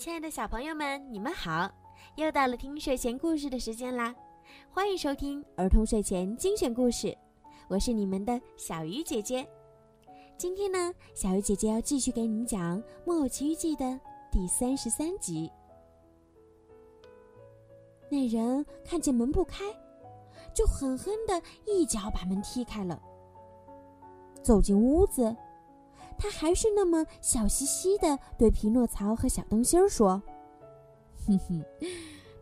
亲爱的小朋友们，你们好！又到了听睡前故事的时间啦，欢迎收听儿童睡前精选故事，我是你们的小鱼姐姐。今天呢，小鱼姐姐要继续给你们讲《木偶奇遇记》的第三十三集。那人看见门不开，就狠狠的一脚把门踢开了，走进屋子。他还是那么笑嘻嘻的对匹诺曹和小灯芯说：“哼哼，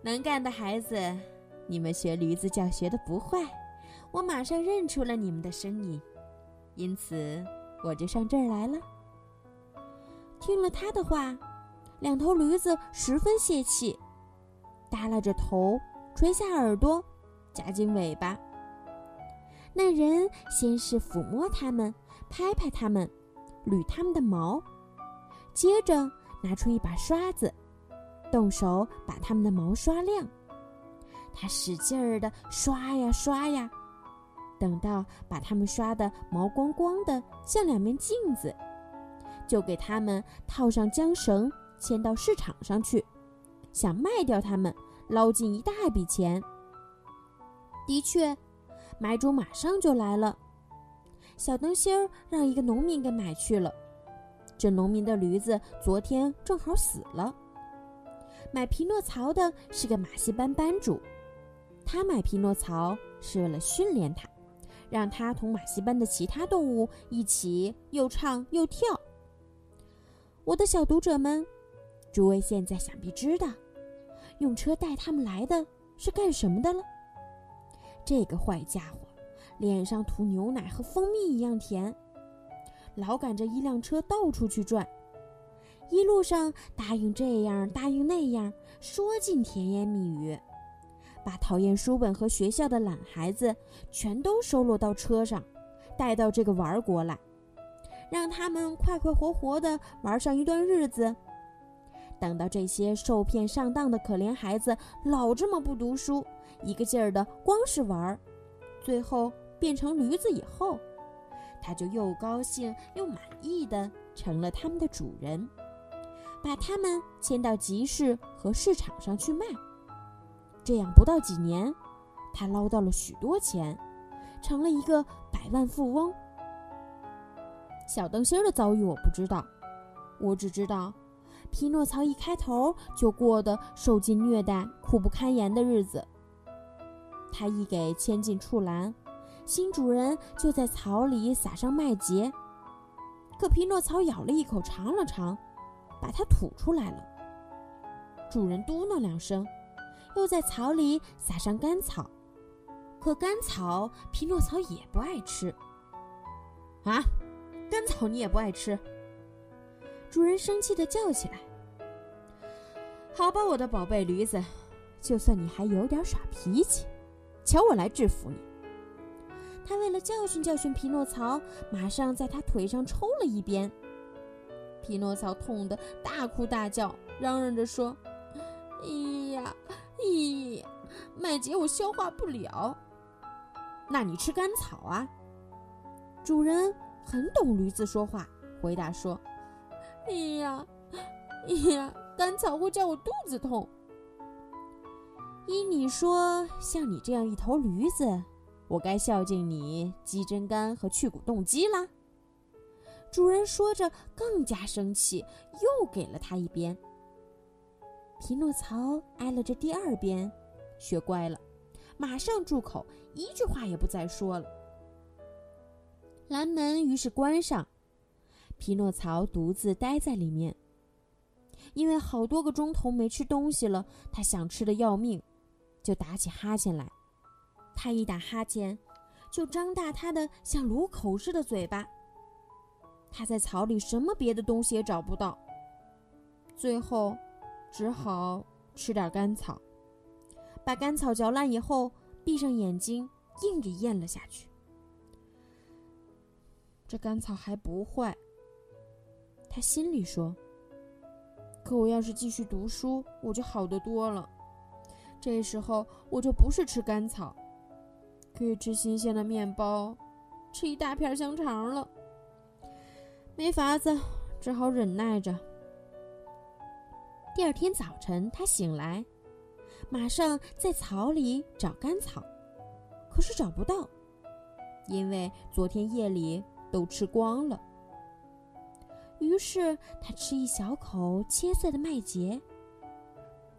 能干的孩子，你们学驴子叫学的不坏。我马上认出了你们的声音，因此我就上这儿来了。”听了他的话，两头驴子十分泄气，耷拉着头，垂下耳朵，夹紧尾巴。那人先是抚摸它们，拍拍它们。捋它们的毛，接着拿出一把刷子，动手把它们的毛刷亮。他使劲儿的刷呀刷呀，等到把它们刷的毛光光的，像两面镜子，就给它们套上缰绳，牵到市场上去，想卖掉它们，捞进一大笔钱。的确，买主马上就来了。小灯芯儿让一个农民给买去了，这农民的驴子昨天正好死了。买匹诺曹的是个马戏班班主，他买匹诺曹是为了训练他，让他同马戏班的其他动物一起又唱又跳。我的小读者们，诸位现在想必知道，用车带他们来的是干什么的了？这个坏家伙！脸上涂牛奶和蜂蜜一样甜，老赶着一辆车到处去转，一路上答应这样答应那样，说尽甜言蜜语，把讨厌书本和学校的懒孩子全都收罗到车上，带到这个玩国来，让他们快快活活的玩上一段日子。等到这些受骗上当的可怜孩子老这么不读书，一个劲儿的光是玩，最后。变成驴子以后，他就又高兴又满意的成了他们的主人，把他们牵到集市和市场上去卖。这样不到几年，他捞到了许多钱，成了一个百万富翁。小灯芯的遭遇我不知道，我只知道，匹诺曹一开头就过得受尽虐待、苦不堪言的日子。他一给牵进畜栏。新主人就在草里撒上麦秸，可匹诺曹咬了一口，尝了尝，把它吐出来了。主人嘟囔两声，又在草里撒上干草，可干草匹诺曹也不爱吃。啊，干草你也不爱吃？主人生气地叫起来。好吧，我的宝贝驴子，就算你还有点耍脾气，瞧我来制服你。他为了教训教训匹诺曹，马上在他腿上抽了一鞭。匹诺曹痛得大哭大叫，嚷嚷着说：“咿呀，咿呀，麦秸我消化不了。那你吃干草啊？”主人很懂驴子说话，回答说：“咿呀，咿呀，干草会叫我肚子痛。依你说，像你这样一头驴子。”我该孝敬你鸡胗肝和去骨动鸡啦。主人说着，更加生气，又给了他一鞭。匹诺曹挨了这第二鞭，学乖了，马上住口，一句话也不再说了。栏门于是关上，匹诺曹独自待在里面。因为好多个钟头没吃东西了，他想吃的要命，就打起哈欠来。他一打哈欠，就张大他的像炉口似的嘴巴。他在草里什么别的东西也找不到，最后只好吃点干草。把干草嚼烂以后，闭上眼睛，硬给咽了下去。这干草还不坏，他心里说。可我要是继续读书，我就好得多了。这时候我就不是吃干草。可以吃新鲜的面包，吃一大片香肠了。没法子，只好忍耐着。第二天早晨，他醒来，马上在草里找干草，可是找不到，因为昨天夜里都吃光了。于是他吃一小口切碎的麦秸，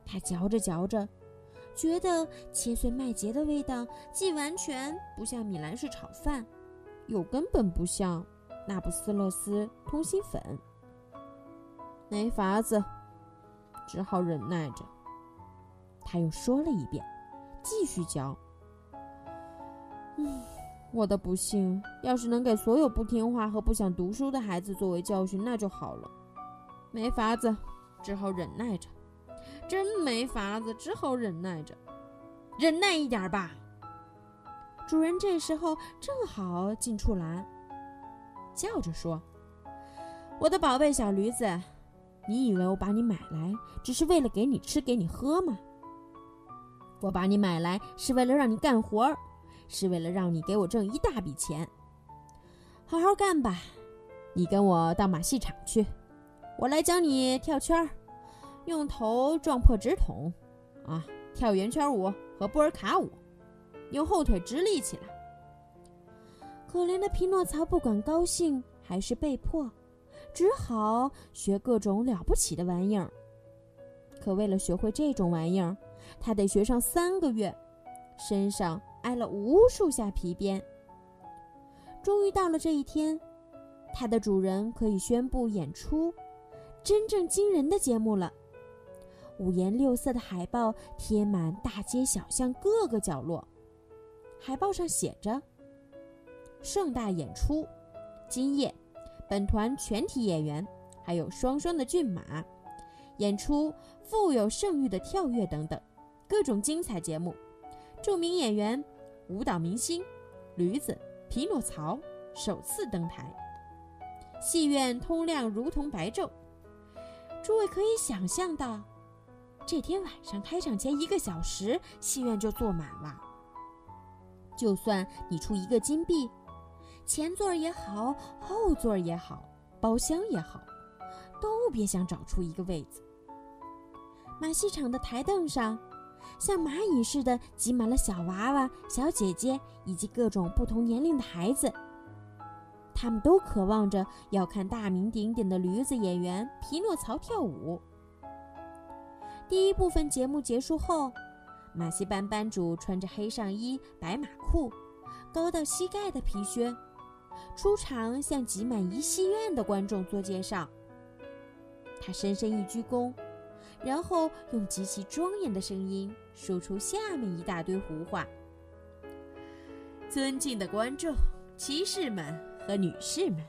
他嚼着嚼着，觉得切碎麦秸的味道既完全不像米兰式炒饭，又根本不像那不斯斯通心粉。没法子，只好忍耐着。他又说了一遍，继续嚼。嗯。我的不幸，要是能给所有不听话和不想读书的孩子作为教训，那就好了。没法子，只好忍耐着。真没法子，只好忍耐着。忍耐一点吧。主人这时候正好进出来，叫着说：“我的宝贝小驴子，你以为我把你买来只是为了给你吃、给你喝吗？我把你买来是为了让你干活儿。”是为了让你给我挣一大笔钱，好好干吧！你跟我到马戏场去，我来教你跳圈儿，用头撞破纸筒，啊，跳圆圈舞和波尔卡舞，用后腿直立起来。可怜的匹诺曹不管高兴还是被迫，只好学各种了不起的玩意儿。可为了学会这种玩意儿，他得学上三个月，身上。挨了无数下皮鞭，终于到了这一天，它的主人可以宣布演出真正惊人的节目了。五颜六色的海报贴满大街小巷各个角落，海报上写着：“盛大演出，今夜本团全体演员，还有双双的骏马，演出富有盛誉的跳跃等等，各种精彩节目。”著名演员、舞蹈明星、驴子匹诺曹首次登台，戏院通亮如同白昼。诸位可以想象到，这天晚上开场前一个小时，戏院就坐满了。就算你出一个金币，前座也好，后座也好，包厢也好，都别想找出一个位子。马戏场的台凳上。像蚂蚁似的挤满了小娃娃、小姐姐以及各种不同年龄的孩子，他们都渴望着要看大名鼎鼎的驴子演员匹诺曹跳舞。第一部分节目结束后，马戏班班主穿着黑上衣、白马裤、高到膝盖的皮靴，出场向挤满一戏院的观众做介绍。他深深一鞠躬。然后用极其庄严的声音说出下面一大堆胡话：“尊敬的观众、骑士们和女士们，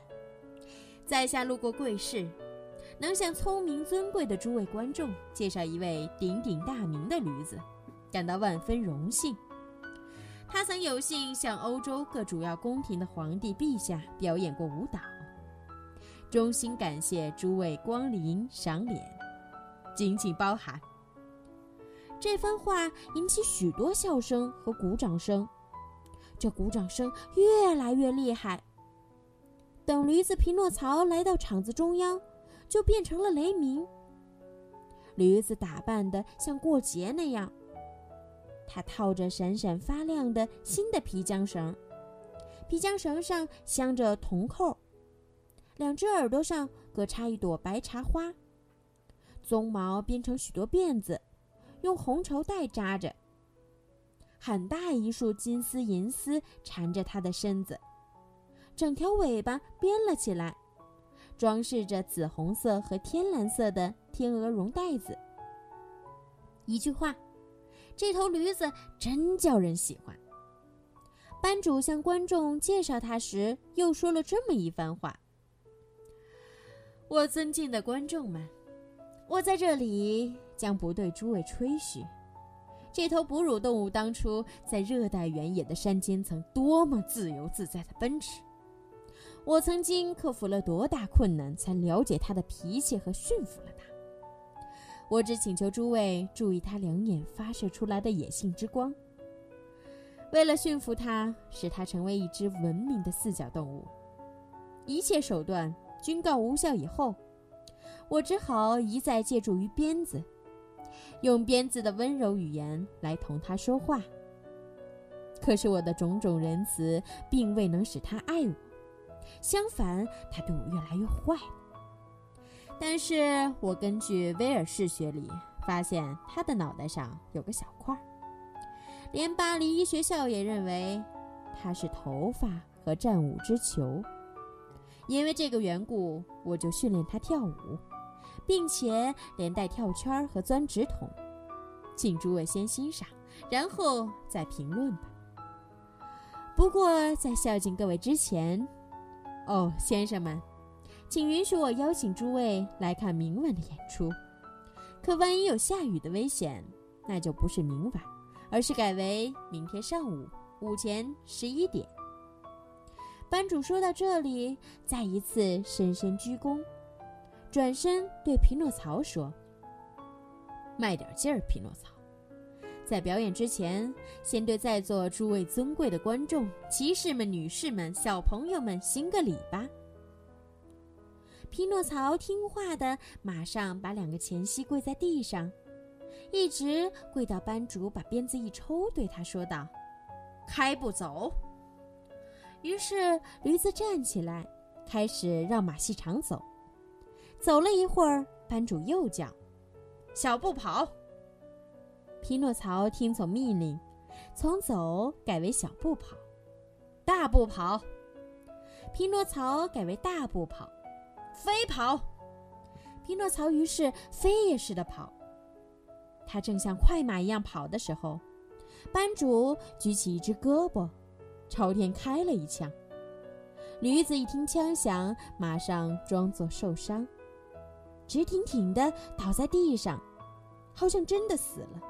在下路过贵市，能向聪明尊贵的诸位观众介绍一位鼎鼎大名的驴子，感到万分荣幸。他曾有幸向欧洲各主要宫廷的皇帝陛下表演过舞蹈。衷心感谢诸位光临赏脸。”敬请包涵。这番话引起许多笑声和鼓掌声，这鼓掌声越来越厉害。等驴子匹诺曹来到场子中央，就变成了雷鸣。驴子打扮的像过节那样，他套着闪闪发亮的新的皮缰绳，皮缰绳上镶着铜扣，两只耳朵上各插一朵白茶花。鬃毛编成许多辫子，用红绸带扎着。很大一束金丝银丝缠着它的身子，整条尾巴编了起来，装饰着紫红色和天蓝色的天鹅绒带子。一句话，这头驴子真叫人喜欢。班主向观众介绍它时，又说了这么一番话：“我尊敬的观众们。”我在这里将不对诸位吹嘘，这头哺乳动物当初在热带原野的山间曾多么自由自在的奔驰。我曾经克服了多大困难才了解他的脾气和驯服了他。我只请求诸位注意他两眼发射出来的野性之光。为了驯服它，使它成为一只文明的四脚动物，一切手段均告无效以后。我只好一再借助于鞭子，用鞭子的温柔语言来同他说话。可是我的种种仁慈并未能使他爱我，相反，他对我越来越坏。但是我根据威尔士学理发现，他的脑袋上有个小块儿，连巴黎医学校也认为他是头发和战舞之球。因为这个缘故，我就训练他跳舞，并且连带跳圈和钻纸筒。请诸位先欣赏，然后再评论吧。不过，在孝敬各位之前，哦，先生们，请允许我邀请诸位来看明晚的演出。可万一有下雨的危险，那就不是明晚，而是改为明天上午午前十一点。班主说到这里，再一次深深鞠躬，转身对匹诺曹说：“卖点劲儿，匹诺曹。”在表演之前，先对在座诸位尊贵的观众、骑士们、女士们、小朋友们行个礼吧。匹诺曹听话的，马上把两个前膝跪在地上，一直跪到班主把鞭子一抽，对他说道：“开步走。”于是驴子站起来，开始绕马戏场走。走了一会儿，班主又叫：“小步跑。”匹诺曹听从命令，从走改为小步跑，大步跑。匹诺曹改为大步跑，飞跑。匹诺曹于是飞也似的跑。他正像快马一样跑的时候，班主举起一只胳膊，朝天开了一枪。驴子一听枪响，马上装作受伤，直挺挺地倒在地上，好像真的死了。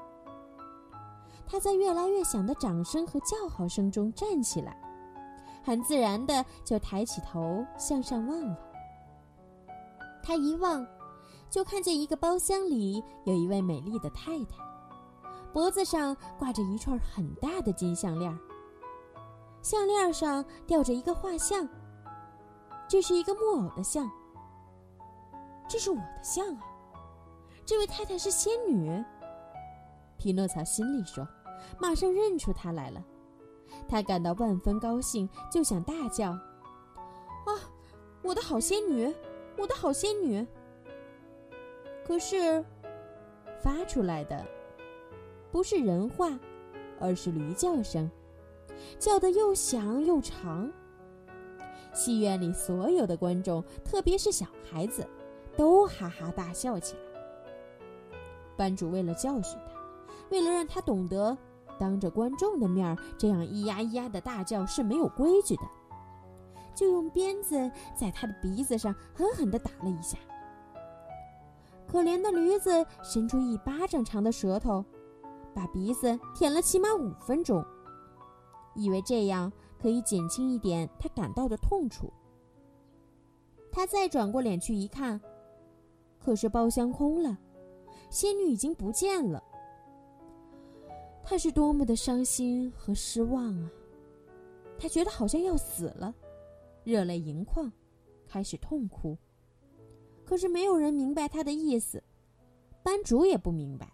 他在越来越响的掌声和叫好声中站起来，很自然的就抬起头向上望望。他一望，就看见一个包厢里有一位美丽的太太，脖子上挂着一串很大的金项链，项链上吊着一个画像。这是一个木偶的像。这是我的像啊！这位太太是仙女。匹诺曹心里说。马上认出她来了，他感到万分高兴，就想大叫：“啊，我的好仙女，我的好仙女！”可是，发出来的不是人话，而是驴叫声，叫得又响又长。戏院里所有的观众，特别是小孩子，都哈哈大笑起来。班主为了教训他，为了让他懂得。当着观众的面儿这样咿呀咿呀的大叫是没有规矩的，就用鞭子在他的鼻子上狠狠地打了一下。可怜的驴子伸出一巴掌长的舌头，把鼻子舔了起码五分钟，以为这样可以减轻一点他感到的痛楚。他再转过脸去一看，可是包厢空了，仙女已经不见了。他是多么的伤心和失望啊！他觉得好像要死了，热泪盈眶，开始痛哭。可是没有人明白他的意思，班主也不明白，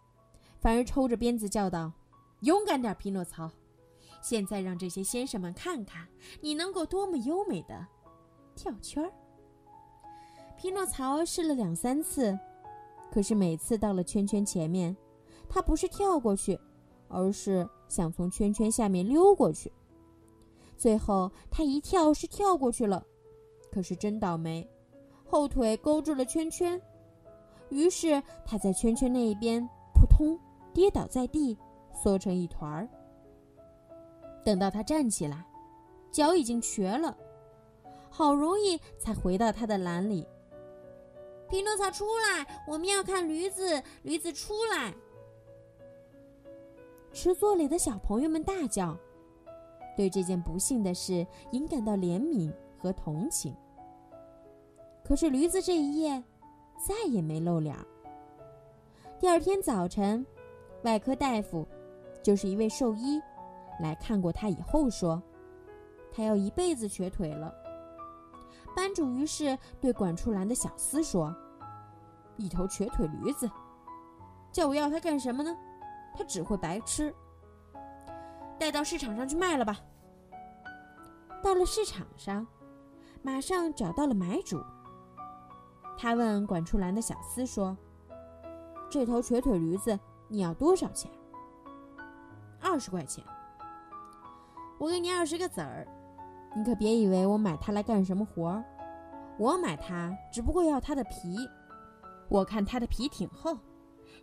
反而抽着鞭子叫道：“勇敢点，匹诺曹！现在让这些先生们看看你能够多么优美的跳圈儿。”匹诺曹试了两三次，可是每次到了圈圈前面，他不是跳过去。而是想从圈圈下面溜过去，最后他一跳是跳过去了，可是真倒霉，后腿勾住了圈圈，于是他在圈圈那一边扑通跌倒在地，缩成一团儿。等到他站起来，脚已经瘸了，好容易才回到他的篮里。匹诺曹出来，我们要看驴子，驴子出来。池座里的小朋友们大叫，对这件不幸的事引感到怜悯和同情。可是驴子这一夜再也没露脸。第二天早晨，外科大夫，就是一位兽医，来看过他以后说，他要一辈子瘸腿了。班主于是对管处栏的小厮说：“一头瘸腿驴子，叫我要它干什么呢？他只会白吃。带到市场上去卖了吧。到了市场上，马上找到了买主。他问管出栏的小厮说：“这头瘸腿驴子你要多少钱？”二十块钱。我给你二十个子儿，你可别以为我买它来干什么活儿。我买它只不过要它的皮。我看它的皮挺厚，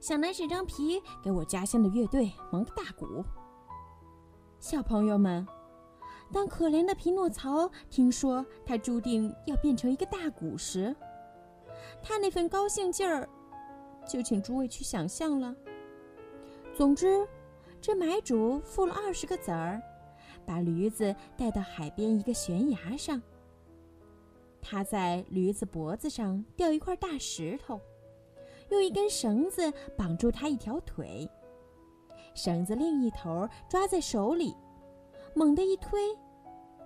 想拿这张皮给我家乡的乐队蒙个大鼓。小朋友们，当可怜的匹诺曹听说他注定要变成一个大鼓时，他那份高兴劲儿，就请诸位去想象了。总之，这买主付了二十个子儿，把驴子带到海边一个悬崖上。他在驴子脖子上吊一块大石头，用一根绳子绑住它一条腿，绳子另一头抓在手里，猛地一推，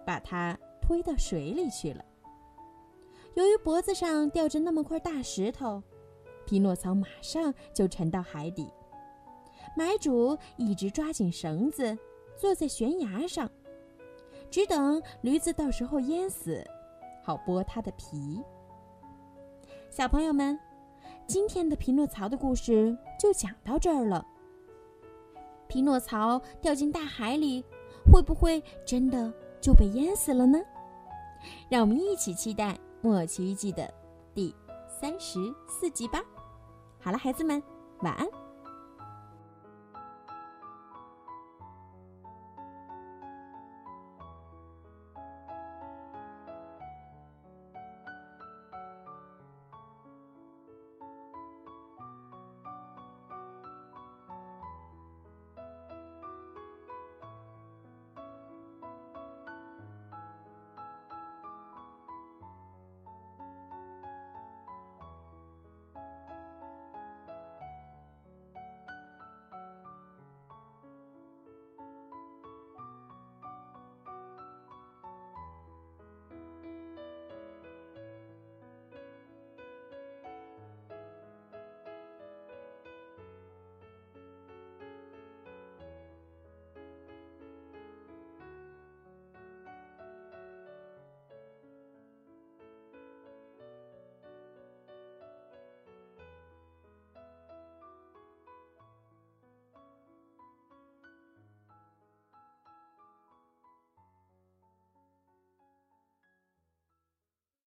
把它推到水里去了。由于脖子上吊着那么块大石头，匹诺曹马上就沉到海底。买主一直抓紧绳子，坐在悬崖上，只等驴子到时候淹死。好剥它的皮。小朋友们，今天的匹诺曹的故事就讲到这儿了。匹诺曹掉进大海里，会不会真的就被淹死了呢？让我们一起期待《木偶奇遇记》的第三十四集吧。好了，孩子们，晚安。